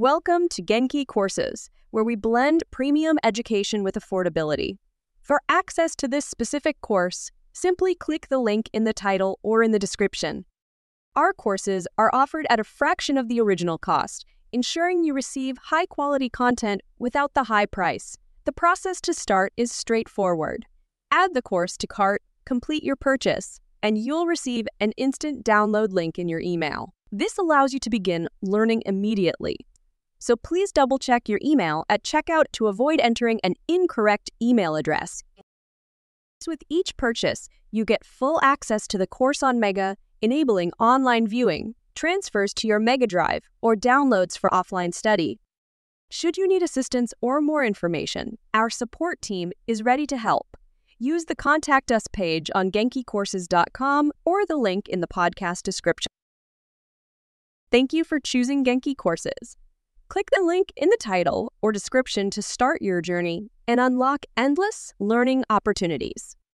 Welcome to Genki Courses, where we blend premium education with affordability. For access to this specific course, simply click the link in the title or in the description. Our courses are offered at a fraction of the original cost, ensuring you receive high quality content without the high price. The process to start is straightforward. Add the course to cart, complete your purchase, and you'll receive an instant download link in your email. This allows you to begin learning immediately so please double check your email at checkout to avoid entering an incorrect email address. With each purchase, you get full access to the course on Mega, enabling online viewing, transfers to your Mega Drive, or downloads for offline study. Should you need assistance or more information, our support team is ready to help. Use the Contact Us page on GenkiCourses.com or the link in the podcast description. Thank you for choosing Genki Courses. Click the link in the title or description to start your journey and unlock endless learning opportunities.